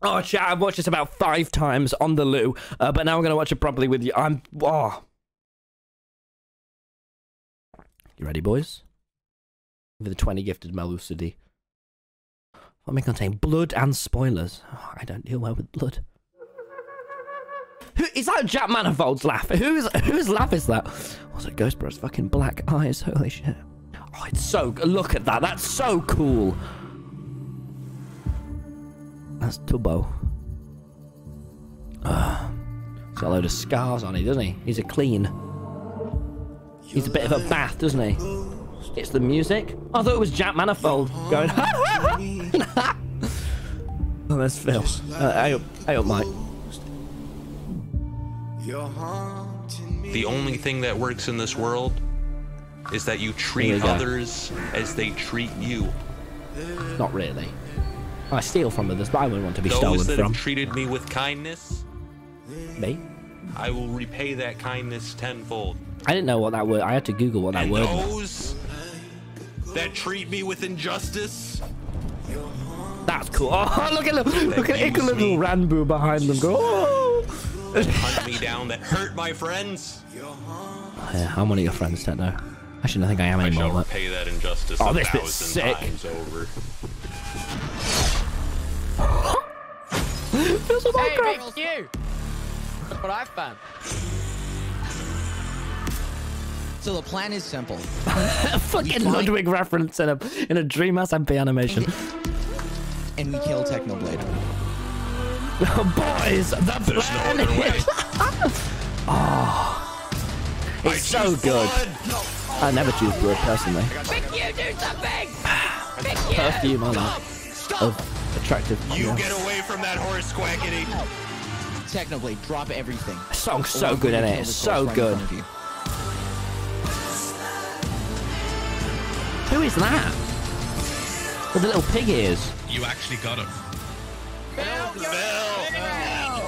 Oh, chat, I've watched this about five times on the loo, uh, but now I'm going to watch it properly with you. I'm. Oh. You ready, boys? For the 20 gifted Melusidi. What may contain blood and spoilers. Oh, I don't deal well with blood. Who, is that Jack Manifold's laugh? Who's whose laugh is that? What's it? Ghost Bros fucking black eyes. Holy shit. Oh, it's so. Look at that. That's so cool. That's Tubbo. Uh, he's got a load of scars on it, doesn't he? He's a clean. He's a bit of a bath, doesn't he? It's the music. I thought it was Jack Manifold going. oh, there's Phil. Uh, hey up, hey up, Mike. The only thing that works in this world is that you treat others as they treat you. Not really. I steal from others, but I wouldn't want to be stolen Those that from. have treated me with kindness, Me? I will repay that kindness tenfold. I didn't know what that word. I had to Google what that And word. those that treat me with injustice, That's cool. Oh, look at look, look at use Ica little me. Ranboo behind them. Go. Oh. hunt me down, that hurt my friends, Yeah, I'm one of your friends, Techno. Actually, I shouldn't think I am I anymore. shall but- repay that injustice Oh, this thousand sick. times over. Feels so Hey, Minecraft. thank you. That's what I found. So the plan is simple. Fucking Ludwig reference in a in a Dream SMP animation. And we kill Technoblade. Boys, the There's no plan other way. is- ah. It's so good. I never choose blood personally. Pick you, do something! Pick you! Perfume I like of attractive. You yeah. get away from that horse quackity. Technoblade, drop everything. Song's so good in it. kill It's this so right good. front. Who is that? With the little pig ears. You actually got him. Phil, Phil!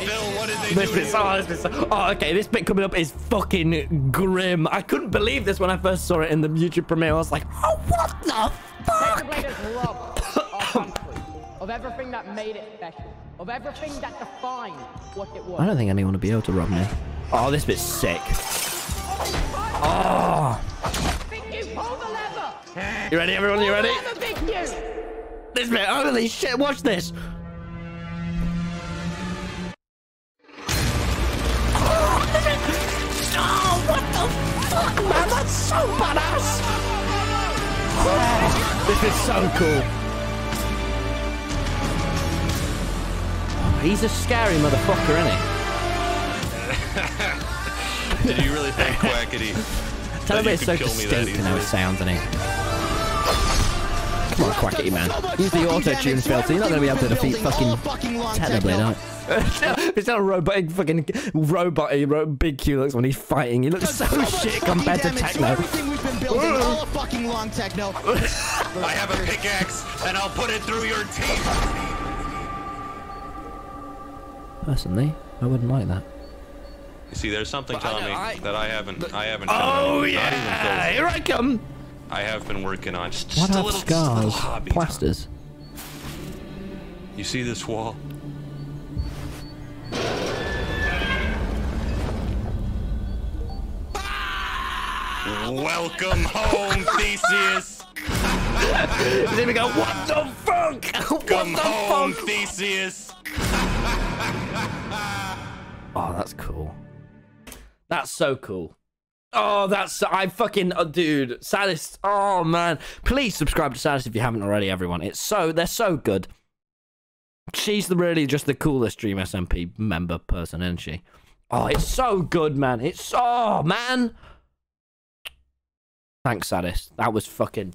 Phil, what did they This do to oh, this bit's, oh, okay. This bit coming up is fucking grim. I couldn't believe this when I first saw it in the YouTube premiere. I was like, oh, what the fuck? of everything that made it special, of everything that defined what it was. I don't think anyone will be able to rob me. Oh, this bit's sick. Oh, you, pull the lever! you ready, everyone? You ready? Lever, pick you! This bit, holy shit! Watch this. Oh, what the fuck, man? That's so badass. Oh, this is so cool. He's a scary motherfucker, isn't he? Did you really think quackity? Tell him you it's so could kill me that distinct in how it sounds, isn't he? Come on, Quackity man. Use the auto-tune filter. You're not going to be able to defeat fucking Technoblade, are you? it's not a robotic fucking robot ro- big Q looks when he's fighting. He looks so shit compared to Techno. Everything we've been building all fucking long, Techno. I have a pickaxe, and I'll put it through your teeth. Personally, I wouldn't like that. You see, there's something telling me I- that I haven't, I haven't. shown Oh you. Not even yeah, here I come. I have been working on just, What just a have little, just a little scars? hobby. Plasters. You see this wall? Ah! Welcome home, Theseus. Then we go, what the fuck? What Come the home, fuck? Theseus. Oh, that's cool. That's so cool. Oh, that's I fucking oh, dude. Sadist. Oh man, please subscribe to Sadist if you haven't already, everyone. It's so they're so good. She's the really just the coolest Dream SMP member person, isn't she? Oh, it's so good, man. It's oh man. Thanks, Sadist. That was fucking.